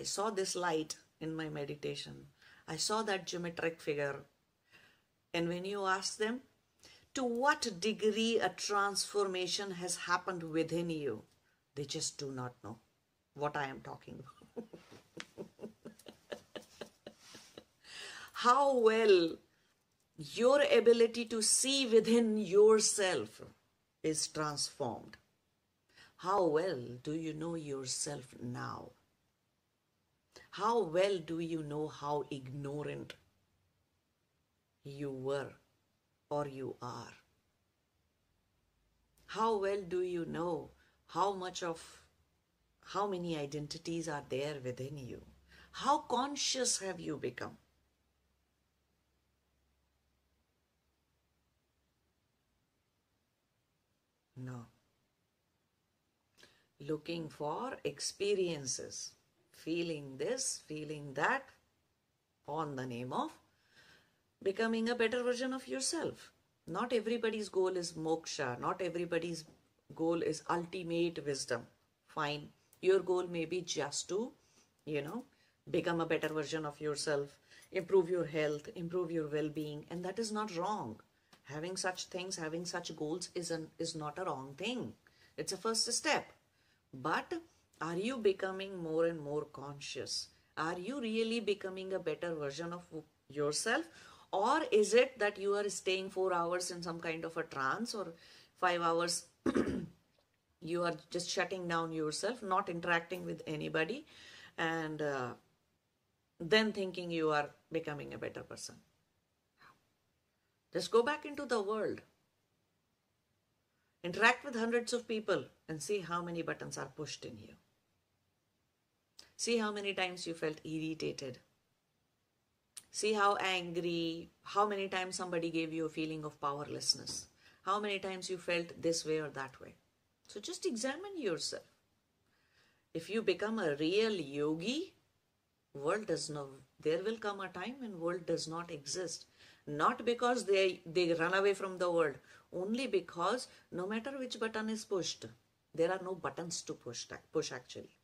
I saw this light in my meditation. I saw that geometric figure. And when you ask them, to what degree a transformation has happened within you, they just do not know what I am talking about. How well your ability to see within yourself is transformed. How well do you know yourself now? How well do you know how ignorant you were or you are? How well do you know how much of how many identities are there within you? How conscious have you become? No. Looking for experiences feeling this, feeling that, on the name of becoming a better version of yourself. Not everybody's goal is moksha, not everybody's goal is ultimate wisdom. Fine. Your goal may be just to, you know, become a better version of yourself, improve your health, improve your well being, and that is not wrong. Having such things, having such goals is, an, is not a wrong thing. It's a first step. But are you becoming more and more conscious? Are you really becoming a better version of yourself? Or is it that you are staying four hours in some kind of a trance or five hours you are just shutting down yourself, not interacting with anybody, and uh, then thinking you are becoming a better person? Just go back into the world. Interact with hundreds of people and see how many buttons are pushed in you. See how many times you felt irritated. See how angry, how many times somebody gave you a feeling of powerlessness. How many times you felt this way or that way. So just examine yourself. If you become a real yogi, world does not, there will come a time when world does not exist. Not because they, they run away from the world, only because no matter which button is pushed, there are no buttons to push, push actually.